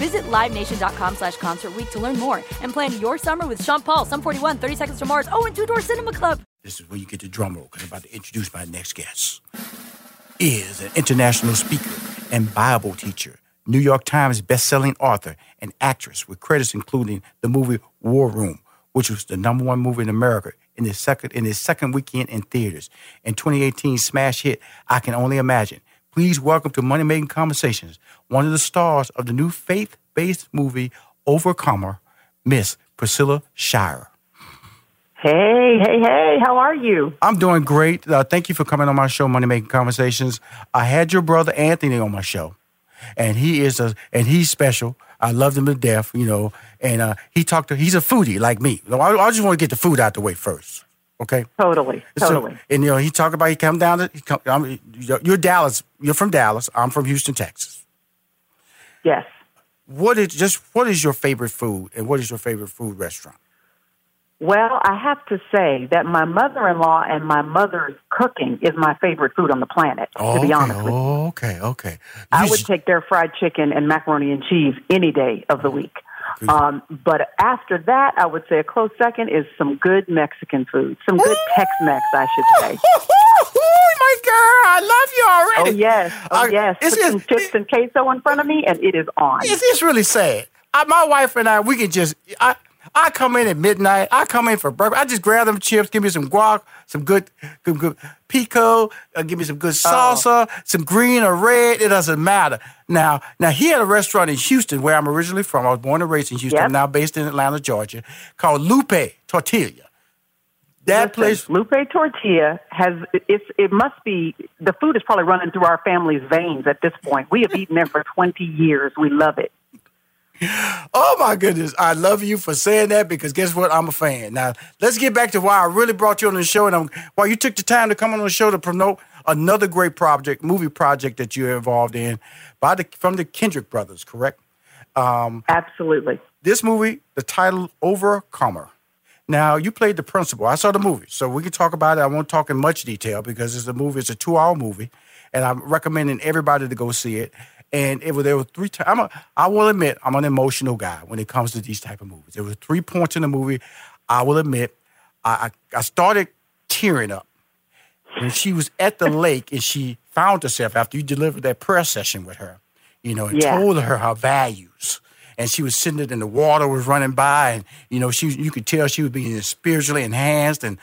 Visit LiveNation.com slash Concert to learn more and plan your summer with Sean Paul, Sum 41, 30 Seconds to Mars, oh, and Two Door Cinema Club. This is where you get the drum roll because I'm about to introduce my next guest. Is an international speaker and Bible teacher, New York Times best-selling author and actress with credits including the movie War Room, which was the number one movie in America in its second in its second weekend in theaters. In 2018 smash hit I Can Only Imagine. Please welcome to Money Making Conversations one of the stars of the new faith-based movie Overcomer, Miss Priscilla Shirer. Hey, hey, hey, how are you? I'm doing great. Uh, thank you for coming on my show, Money Making Conversations. I had your brother Anthony on my show, and he is a and he's special. I loved him to death, you know. And uh, he talked to he's a foodie like me. I, I just want to get the food out the way first. Okay. Totally. Totally. So, and you know, he talked about he come down to he come, I'm, you're Dallas. You're from Dallas. I'm from Houston, Texas. Yes. What is just what is your favorite food, and what is your favorite food restaurant? Well, I have to say that my mother-in-law and my mother's cooking is my favorite food on the planet. Oh, to be okay. honest with you, Oh, okay, okay. I would s- take their fried chicken and macaroni and cheese any day of the week. Um, but after that, I would say a close second is some good Mexican food, some good Tex-Mex, I should say. oh my girl, I love you Oh already. yes, oh I- yes. Put some it's- chips and queso in front of me, and it is on. It's, it's really sad. I, my wife and I, we can just. I, I come in at midnight. I come in for breakfast. I just grab them chips, give me some guac, some good, good, good pico, uh, give me some good salsa, some green or red. It doesn't matter. Now, now he had a restaurant in Houston where I'm originally from. I was born and raised in Houston. Yep. I'm now based in Atlanta, Georgia, called Lupe Tortilla. That Listen, place, Lupe Tortilla has it's it must be the food is probably running through our family's veins at this point. We have eaten there for twenty years. We love it. Oh my goodness. I love you for saying that because guess what? I'm a fan. Now, let's get back to why I really brought you on the show and I'm, why you took the time to come on the show to promote another great project, movie project that you're involved in by the from the Kendrick brothers, correct? Um, Absolutely. This movie, the title Overcomer. Now, you played the principal. I saw the movie, so we can talk about it. I won't talk in much detail because it's a movie, it's a two hour movie, and I'm recommending everybody to go see it. And it was there were three times. I'm a, I will admit I'm an emotional guy when it comes to these type of movies. There were three points in the movie. I will admit I, I, I started tearing up when she was at the lake and she found herself after you delivered that prayer session with her, you know, and Yeah. told her her values. And she was sitting there and the water was running by, and you know, she you could tell she was being spiritually enhanced, and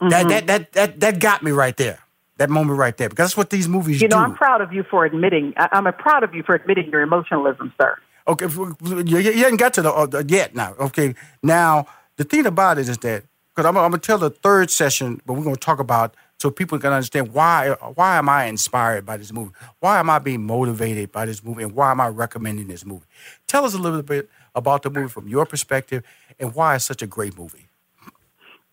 Mm-hmm. that, that that that that got me right there. That moment right there, because that's what these movies do. You know, do. I'm proud of you for admitting. I, I'm proud of you for admitting your emotionalism, sir. Okay, you, you haven't got to the uh, yet now. Okay, now the thing about it is that because I'm, I'm gonna tell the third session, but we're gonna talk about so people can understand why why am I inspired by this movie? Why am I being motivated by this movie, and why am I recommending this movie? Tell us a little bit about the movie from your perspective, and why it's such a great movie.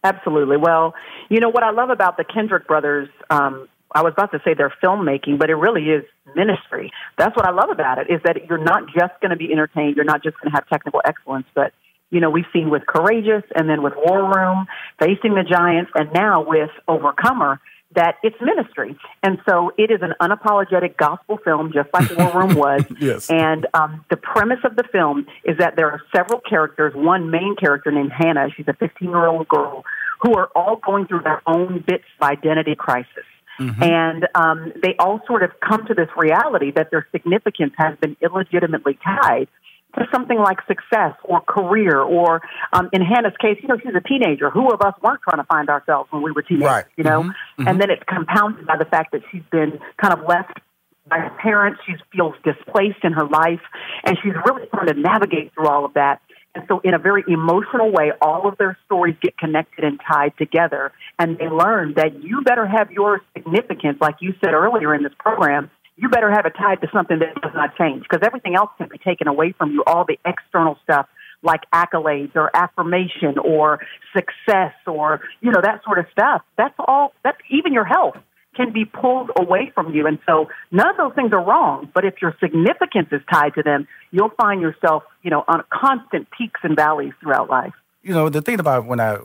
Absolutely. Well, you know what I love about the Kendrick brothers. Um, I was about to say they're filmmaking, but it really is ministry. That's what I love about it is that you're not just going to be entertained. You're not just going to have technical excellence, but you know, we've seen with Courageous and then with War Room, Facing the Giants, and now with Overcomer that it's ministry. And so it is an unapologetic gospel film, just like War Room was. yes. And um, the premise of the film is that there are several characters, one main character named Hannah, she's a 15 year old girl, who are all going through their own bits of identity crisis. Mm-hmm. And um, they all sort of come to this reality that their significance has been illegitimately tied to something like success or career or um, in Hannah's case, you know, she's a teenager. Who of us weren't trying to find ourselves when we were teenagers, right. you know? Mm-hmm. Mm-hmm. And then it's compounded by the fact that she's been kind of left by her parents. She feels displaced in her life and she's really trying to navigate through all of that. And so in a very emotional way, all of their stories get connected and tied together. And they learn that you better have your significance, like you said earlier in this program, you better have it tied to something that does not change because everything else can be taken away from you. All the external stuff like accolades or affirmation or success or, you know, that sort of stuff. That's all, that's even your health can be pulled away from you. And so none of those things are wrong, but if your significance is tied to them, you'll find yourself, you know, on constant peaks and valleys throughout life. You know, the thing about when I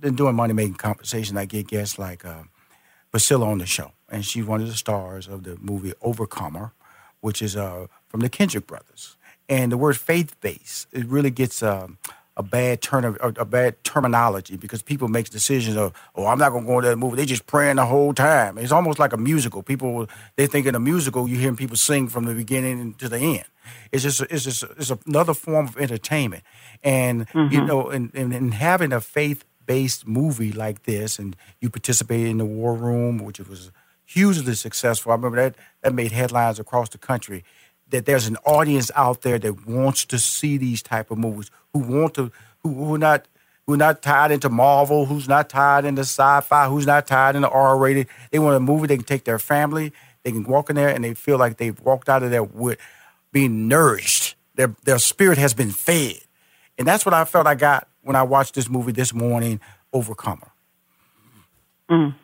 been doing money making conversation, I get guests like uh, Priscilla on the show and she's one of the stars of the movie Overcomer, which is uh, from the Kendrick brothers. And the word faith based it really gets um, a bad turn of a bad terminology because people make decisions of oh I'm not gonna go into that movie. They just praying the whole time. It's almost like a musical. People they think in a musical you hear people sing from the beginning to the end. It's just it's just it's another form of entertainment. And mm-hmm. you know, and, and, and having a faith based movie like this, and you participated in the War Room, which was hugely successful. I remember that that made headlines across the country. That there's an audience out there that wants to see these type of movies, who want to, who, who are not, who are not tied into Marvel, who's not tied into sci-fi, who's not tied into R-rated. They want a movie they can take their family, they can walk in there and they feel like they've walked out of there with being nourished. Their their spirit has been fed, and that's what I felt I got when I watched this movie this morning, Overcomer. Mm.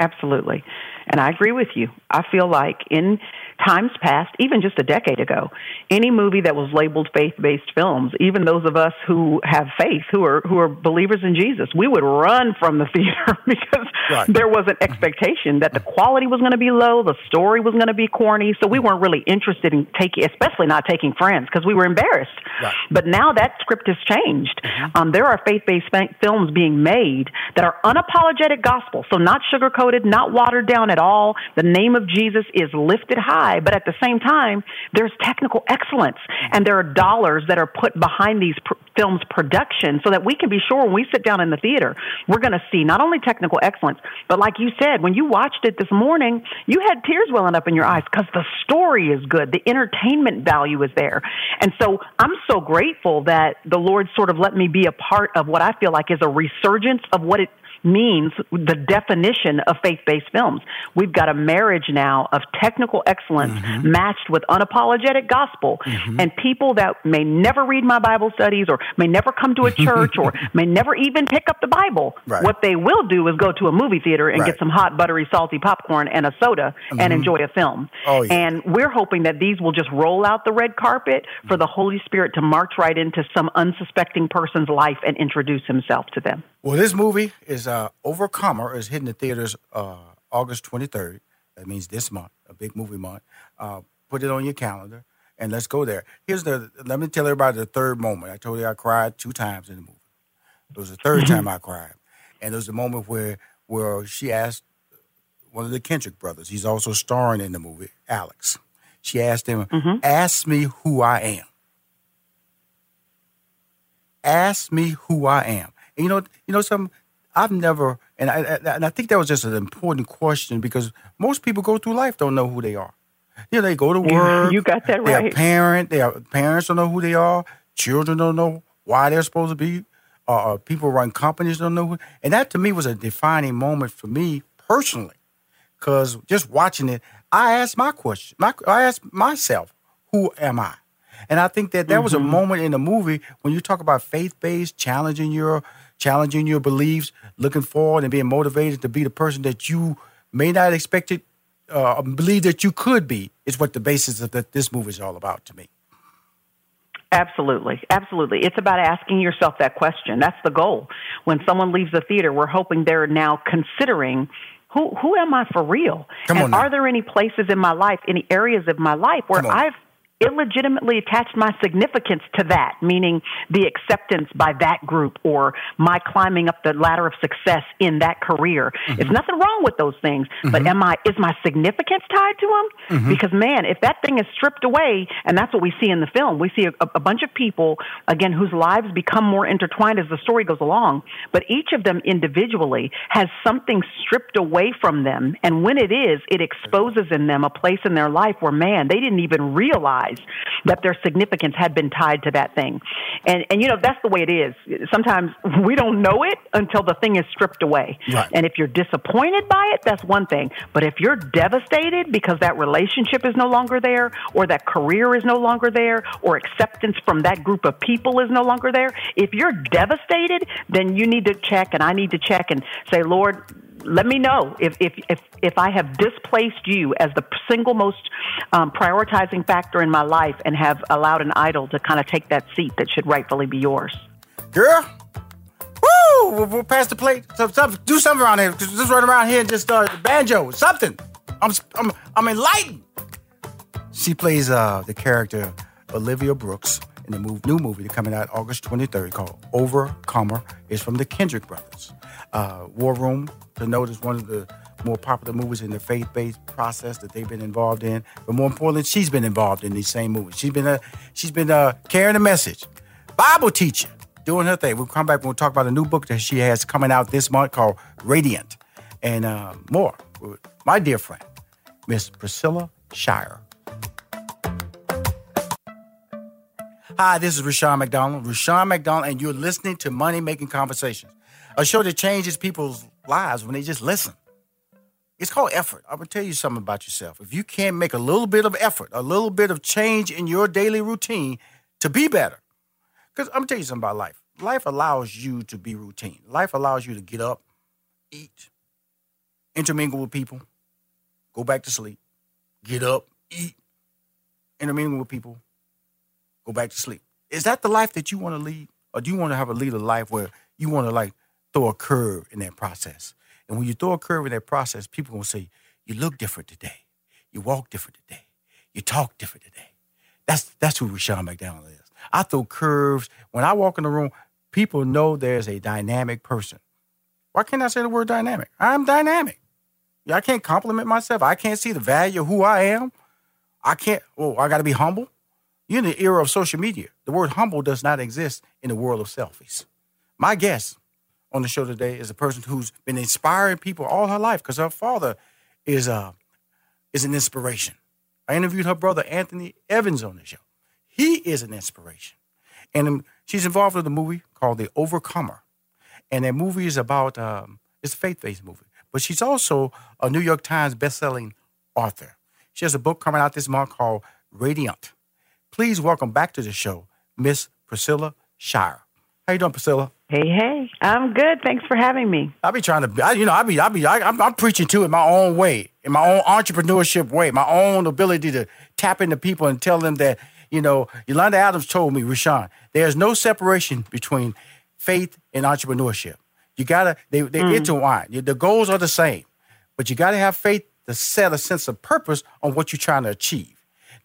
Absolutely. And I agree with you. I feel like in times past, even just a decade ago, any movie that was labeled faith-based films, even those of us who have faith, who are who are believers in Jesus, we would run from the theater because right. there was an expectation that the quality was going to be low, the story was going to be corny, so we weren't really interested in taking, especially not taking friends because we were embarrassed. Right. But now that script has changed. Mm-hmm. Um, there are faith-based films being made that are unapologetic gospel, so not sugar-coated, not watered down at all. The name of Jesus is lifted high, but at the same time, there's technical excellence and there are dollars that are put behind these pr- films production so that we can be sure when we sit down in the theater, we're going to see not only technical excellence, but like you said, when you watched it this morning, you had tears welling up in your eyes because the story is good. The entertainment value is there. And so I'm so grateful that the Lord sort of let me be a part of what I feel like is a resurgence of what it means the definition of faith-based films. We've got a marriage now of technical excellence mm-hmm. matched with unapologetic gospel mm-hmm. and people that may never read my Bible studies or may never come to a church or may never even pick up the Bible. Right. What they will do is go to a movie theater and right. get some hot, buttery, salty popcorn and a soda mm-hmm. and enjoy a film. Oh, yeah. And we're hoping that these will just roll out the red carpet for the Holy Spirit to march right into some unsuspecting person's life and introduce himself to them. Well, this movie is uh, Overcomer is hitting the theaters uh, August 23rd. That means this month, a big movie month. Uh, put it on your calendar and let's go there. Here's the. Let me tell everybody the third moment. I told you I cried two times in the movie. It was the 3rd mm-hmm. time I cried, and it was the moment where where she asked one of the Kendrick brothers. He's also starring in the movie, Alex. She asked him, mm-hmm. "Ask me who I am." Ask me who I am. And you know, you know, some I've never, and I, and I think that was just an important question because most people go through life don't know who they are. You know, they go to work. You got that right. Their parent, their parents don't know who they are. Children don't know why they're supposed to be. Uh, uh, people run companies don't know who. And that to me was a defining moment for me personally, because just watching it, I asked my question. My, I asked myself, who am I? And I think that that mm-hmm. was a mm-hmm. moment in the movie when you talk about faith based, challenging your challenging your beliefs, looking forward and being motivated to be the person that you may not expect it, uh, believe that you could be, is what the basis of the, this movie is all about to me. Absolutely. Absolutely. It's about asking yourself that question. That's the goal. When someone leaves the theater, we're hoping they're now considering who who am I for real? Come and are there any places in my life, any areas of my life where I've illegitimately attached my significance to that, meaning the acceptance by that group or my climbing up the ladder of success in that career. Mm-hmm. There's nothing wrong with those things, but am I is my significance tied to them? Mm-hmm. Because man, if that thing is stripped away, and that's what we see in the film, we see a, a bunch of people again whose lives become more intertwined as the story goes along, but each of them individually has something stripped away from them, and when it is, it exposes in them a place in their life where man, they didn't even realize that their significance had been tied to that thing. And and you know, that's the way it is. Sometimes we don't know it until the thing is stripped away. Right. And if you're disappointed by it, that's one thing. But if you're devastated because that relationship is no longer there, or that career is no longer there, or acceptance from that group of people is no longer there, if you're devastated, then you need to check, and I need to check and say, Lord, let me know if if if, if I have displaced you as the single most um, prioritizing factor in my life and have allowed an idol to kind of take that seat that should rightfully be yours. Girl, woo! We'll, we'll pass the plate. So, some- do something around here. Just run around here and just uh, banjo, something. I'm I'm I'm enlightened. She plays uh, the character Olivia Brooks in the move, new movie that's coming out August 23rd called Overcomer. It's from the Kendrick brothers. Uh, War Room, to note, is one of the more popular movies in the faith-based process that they've been involved in. But more importantly, she's been involved in these same movies. She's been uh, she's been uh, carrying a message. Bible teacher, doing her thing. We'll come back and we'll talk about a new book that she has coming out this month called Radiant, and uh, more my dear friend, Miss Priscilla Shirer. Hi, this is Rushion McDonald. Rushion McDonald, and you're listening to Money Making Conversations, a show that changes people's lives when they just listen. It's called effort. I'm gonna tell you something about yourself. If you can't make a little bit of effort, a little bit of change in your daily routine to be better, because I'm gonna tell you something about life. Life allows you to be routine. Life allows you to get up, eat, intermingle with people, go back to sleep, get up, eat, intermingle with people, go back to sleep. Is that the life that you want to lead? Or do you want to have a lead a life where you want to like throw a curve in that process? And when you throw a curve in that process, people gonna say, you look different today. You walk different today. You talk different today. That's that's who Rushion McDonald is. I throw curves. When I walk in the room, people know there's a dynamic person. Why can't I say the word dynamic? I'm dynamic. Yeah, I can't compliment myself. I can't see the value of who I am. I can't, well, I got to be humble. You're in the era of social media. The word humble does not exist in the world of selfies. My guest on the show today is a person who's been inspiring people all her life because her father is, uh, is an inspiration. I interviewed her brother, Anthony Evans, on the show. He is an inspiration. And um, she's involved with a movie called The Overcomer. And that movie is about, um, it's a faith based movie. But she's also a New York Times bestselling author. She has a book coming out this month called Radiant. Please welcome back to the show, Miss Priscilla Shirer. How you doing, Priscilla? Hey, hey, I'm good. Thanks for having me. I'll be trying to, be, I, you know, I be, I be, I, I'm, I'm preaching to it my own way, in my own entrepreneurship way, my own ability to tap into people and tell them that, you know, Yolanda Adams told me, Rushion, there's no separation between faith and entrepreneurship. You gotta, they, they hmm. intertwine. The goals are the same, but you gotta have faith to set a sense of purpose on what you're trying to achieve.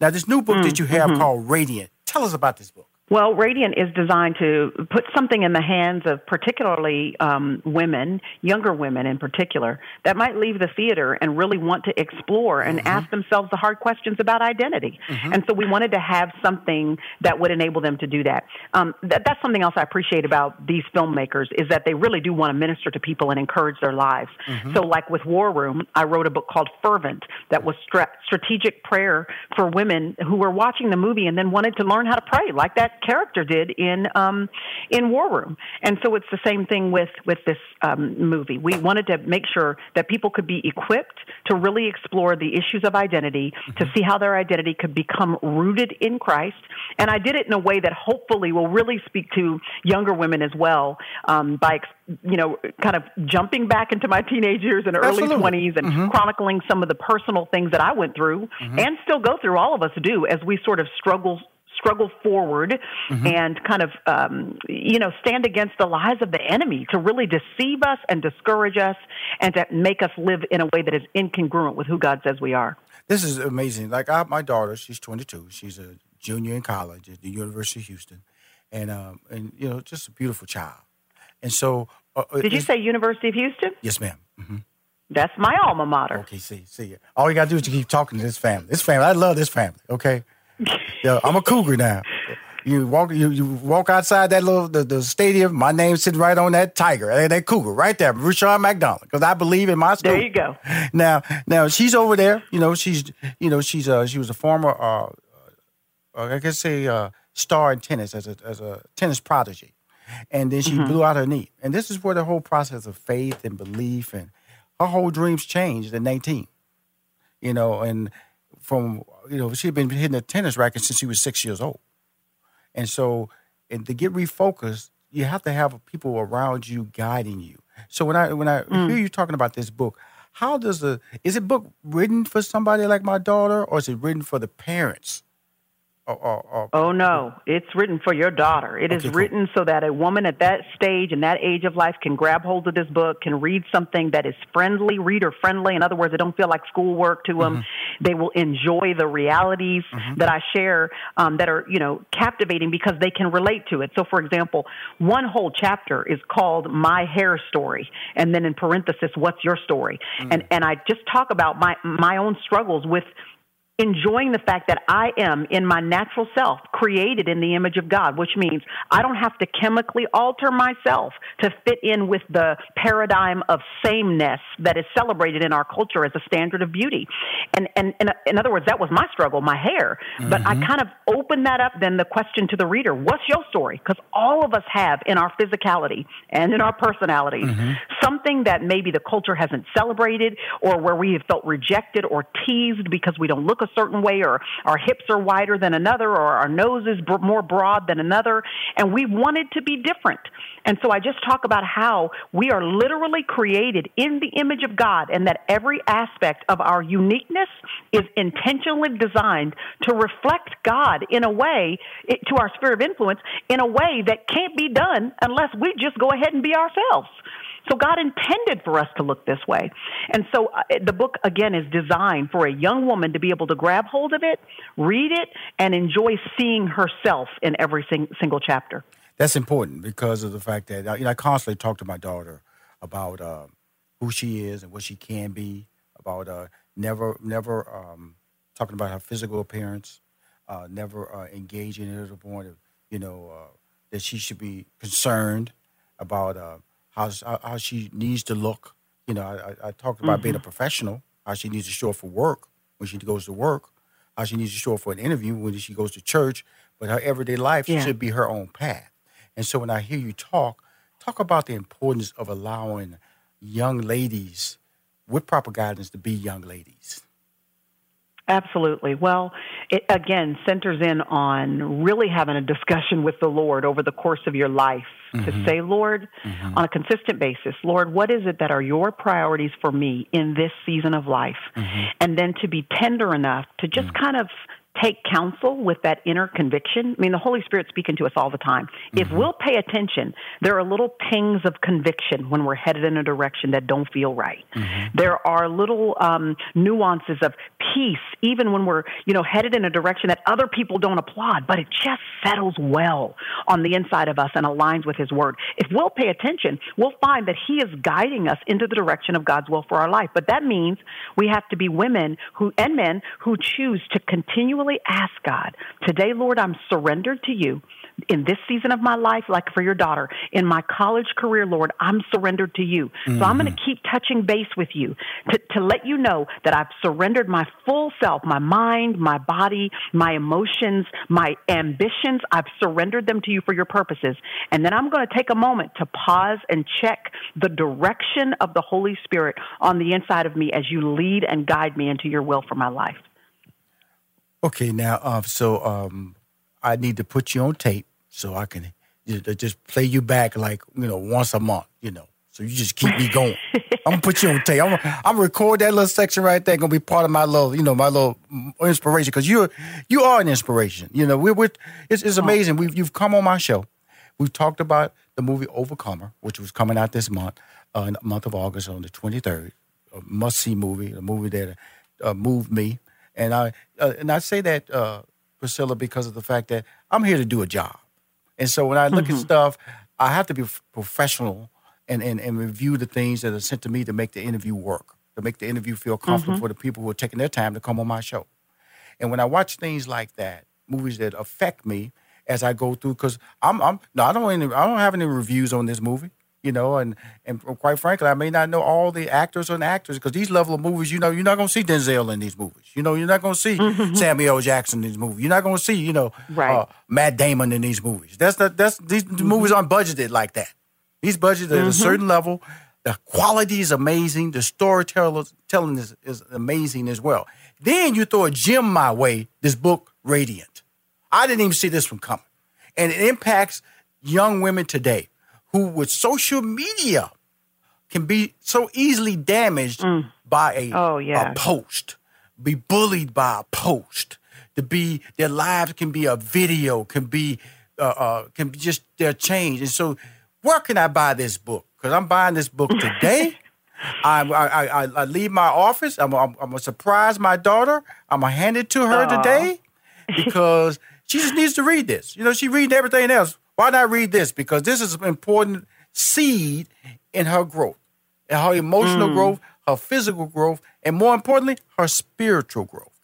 Now, this new book that mm, you have mm-hmm. called Radiant, tell us about this book. Well, Radiant is designed to put something in the hands of particularly um, women, younger women in particular, that might leave the theater and really want to explore and ask themselves the hard questions about identity. And so we wanted to have something that would enable them to do that. Um, that that's something else I appreciate about these filmmakers is that they really do want to minister to people and encourage their lives. So, like with War Room, I wrote a book called Fervent that was stra- strategic prayer for women who were watching the movie and then wanted to learn how to pray, like that character did in um, in War Room. And so it's the same thing with with this um, movie. We wanted to make sure that people could be equipped to really explore the issues of identity, to see how their identity could become rooted in Christ. And I did it in a way that hopefully will really speak to younger women as well um, by you know kind of jumping back into my teenage years and early Absolutely. twenties and chronicling some of the personal things that I went through and still go through. All of us do as we sort of struggle struggle forward mm-hmm. and kind of, um, you know, stand against the lies of the enemy to really deceive us and discourage us and to make us live in a way that is incongruent with who God says we are. This is amazing. Like I, my daughter, she's 22. She's a junior in college at the University of Houston, and um, and you know, just a beautiful child. And so, uh, uh did you say University of Houston? Yes, madam mm-hmm. That's my alma mater. Okay, see, see. All you gotta do is you keep talking to this family. This family, I love this family. Okay, yeah, I'm a cougar now. You walk, you, you walk outside that little the, the stadium. My name's sitting right on that tiger, that, that cougar, right there, Rushion McDonald. Because I believe in my school. There you go. Now, now she's over there. You know, she's, you know, she's, uh, she was a former, uh, uh, I guess say, uh, star in tennis as a as a tennis prodigy, and then she mm-hmm. blew out her knee. And this is where the whole process of faith and belief and her whole dreams changed at 19. You know, and from you know she'd been hitting a tennis racket since she was six years old, and so and to get refocused, you have to have people around you guiding you. So when I when I mm. hear you talking about this book, how does the is it book written for somebody like my daughter, or is it written for the parents? Oh no, it's written for your daughter. It okay, is written cool. so that a woman at that stage and that age of life can grab hold of this book, can read something that is friendly, reader friendly. In other words, it don't feel like schoolwork to them. Mm-hmm. They will enjoy the realities mm-hmm. that I share um, that are you know captivating because they can relate to it. So, for example, one whole chapter is called "My Hair Story," and then in parenthesis, "What's your story?" Mm-hmm. And and I just talk about my my own struggles with enjoying the fact that I am in my natural self created in the image of God, which means I don't have to chemically alter myself to fit in with the paradigm of sameness that is celebrated in our culture as a standard of beauty. And, and, and in other words, that was my struggle, my hair. Mm-hmm. But I mm-hmm. kind of opened that up then the question to the reader, what's your story? Because all of us have in our physicality and in our personality mm-hmm. something that maybe the culture hasn't celebrated or where we have felt rejected or teased because we don't look a certain way or our hips are wider than another or our nose is b- more broad than another. And we wanted to be different. And so I just talk about how we are literally created in the image of God and that every aspect of our uniqueness is intentionally designed to reflect God in a way, it, to our sphere of influence, in a way that can't be done unless we just go ahead and be ourselves. So God intended for us to look this way. And so uh, the book, again, is designed for a young woman to be able to grab hold of it, read it, and enjoy seeing herself in every sing- single chapter. That's important because of the fact that uh, you know, I constantly talk to my daughter about uh, who she is and what she can be, about uh, never, never um, talking about her physical appearance, uh, never uh, engaging her to the point of, you know, that she should be concerned about how, how she needs to look. You know, I, I talked about mm-hmm. being a mm-hmm. professional, how she needs to show up for work when she goes to work, how she needs to show up for an interview when she goes to church, but her everyday life yeah. should be her own path. And so when I hear you talk, talk about the importance of allowing young ladies with proper guidance to be young ladies. Absolutely. Well, it again centers in on really having a discussion with the Lord over the course of your life mm-hmm. to say, Lord, mm-hmm. on a consistent basis, Lord, what is it that are your priorities for me in this season of life? Mm-hmm. And then to be tender enough to just mm. kind of take counsel with that inner conviction. I mean, the Holy Spirit's speaking to us all the time. Mm-hmm. If we'll pay attention, there are little pings of conviction when we're headed in a direction that don't feel right. Mm-hmm. There are little um, nuances of peace, even when we're, you know, headed in a direction that other people don't applaud, but it just settles well on the inside of us and aligns with His Word. If we'll pay attention, we'll find that He is guiding us into the direction of God's will for our life. But that means we have to be women who and men who choose to continually continually ask God, today, Lord, I'm surrendered to you in this season of my life, like for your daughter, in my college career, Lord, I'm surrendered to you. Mm-hmm. So I'm going to keep touching base with you to, to let you know that I've surrendered my full self, my mind, my body, my emotions, my ambitions. I've surrendered them to you for your purposes. And then I'm going to take a moment to pause and check the direction of the Holy Spirit on the inside of me as you lead and guide me into your will for my life. Okay, now, uh, so um, I need to put you on tape so I can you know, just play you back like you know once a month, you know, So you just keep me going. I'm gonna put you on tape. I'm, I'm gonna record that little section right there. Gonna be part of my little, you know, my little inspiration because you're you are an inspiration. You know, we're, we're it's, it's amazing. We've you've come on my show. We've talked about the movie Overcomer, which was coming out this month, uh, in the month of August on the 23rd. A must see movie, a movie that uh, moved me, and I uh, and I say that uh, Priscilla because of the fact that I'm here to do a job, and so when I look mm-hmm. at stuff, I have to be professional and, and, and review the things that are sent to me to make the interview work, to make the interview feel comfortable mm-hmm. for the people who are taking their time to come on my show. And when I watch things like that, movies that affect me as I go through, because I'm, I'm no, I don't any, I don't have any reviews on this movie, you know, and and quite frankly, I may not know all the actors and actors because these level of movies, you know, you're not gonna see Denzel in these movies, you know, you're not gonna see mm-hmm. Samuel Jackson in these movies, you're not gonna see, you know, right. uh, Matt Damon in these movies. That's the, that's these mm-hmm. movies aren't budgeted like that. These budgets mm-hmm. at a certain level. The quality is amazing. The storytelling is, is amazing as well. Then you throw a gem my way, this book, Radiant. I didn't even see this one coming. And it impacts young women today who, with social media, can be so easily damaged mm. by a, oh, yeah. a post, be bullied by a post, to be their lives can be a video, can be uh, uh, can be just their change, and so where can I buy this book? Because I'm buying this book today. I, I, I, I, leave my office. I'm, I'm, I'm to surprise my daughter. I'm to hand it to her Aww. today because she just needs to read this. You know, she reading everything else. Why not read this? Because this is an important seed in her growth, in her emotional mm. growth, her physical growth, and more importantly, her spiritual growth.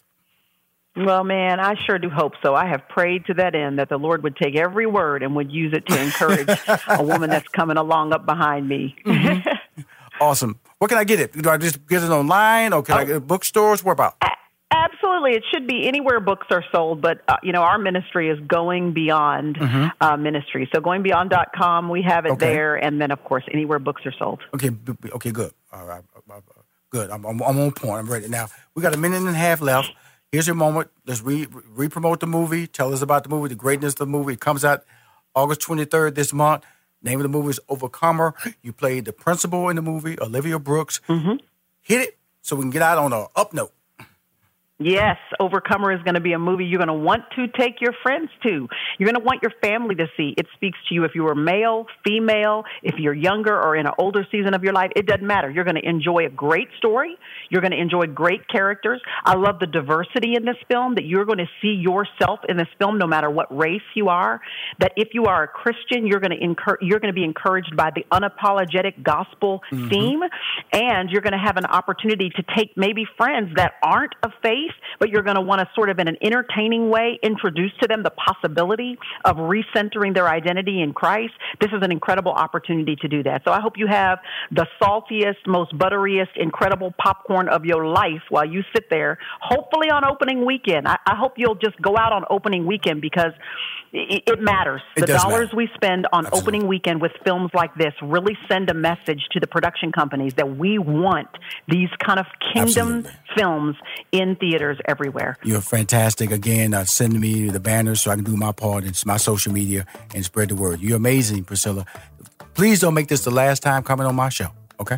Well, man, I sure do hope so. I have prayed to that end that the Lord would take every word and would use it to encourage a woman that's coming along up behind me. mm-hmm. Awesome. Where can I get it? Do I just get it online or can oh. I get it bookstores? Where about? Absolutely, it should be anywhere books are sold. But uh, you know, our ministry is going beyond mm-hmm. uh, ministry. So goingbeyond.com, we have it okay. there, and then of course anywhere books are sold. Okay, okay, good. All right, good. I'm, I'm, I'm on point. I'm ready now. We got a minute and a half left. Here's your moment. Let's re promote the movie. Tell us about the movie, the greatness of the movie. It comes out August 23rd this month. Name of the movie is Overcomer. You played the principal in the movie, Olivia Brooks. Mm-hmm. Hit it so we can get out on a up note. Yes, Overcomer is going to be a movie you're going to want to take your friends to. You're going to want your family to see. It speaks to you if you are male, female, if you're younger or in an older season of your life. It doesn't matter. You're going to enjoy a great story. You're going to enjoy great characters. I love the diversity in this film that you're going to see yourself in this film no matter what race you are. That if you are a Christian, you're going to incur- you're going to be encouraged by the unapologetic gospel mm-hmm. theme and you're going to have an opportunity to take maybe friends that aren't of faith but you're going to want to sort of in an entertaining way introduce to them the possibility of recentering their identity in Christ. This is an incredible opportunity to do that. So I hope you have the saltiest, most butteriest, incredible popcorn of your life while you sit there, hopefully on opening weekend. I, I hope you'll just go out on opening weekend because it, it matters. It the dollars matter. we spend on Absolutely. opening weekend with films like this really send a message to the production companies that we want these kind of kingdom Absolutely. films in theaters everywhere. You're fantastic. Again, uh, send me the banners so I can do my part in my social media and spread the word. You're amazing, Priscilla. Please don't make this the last time coming on my show. Okay.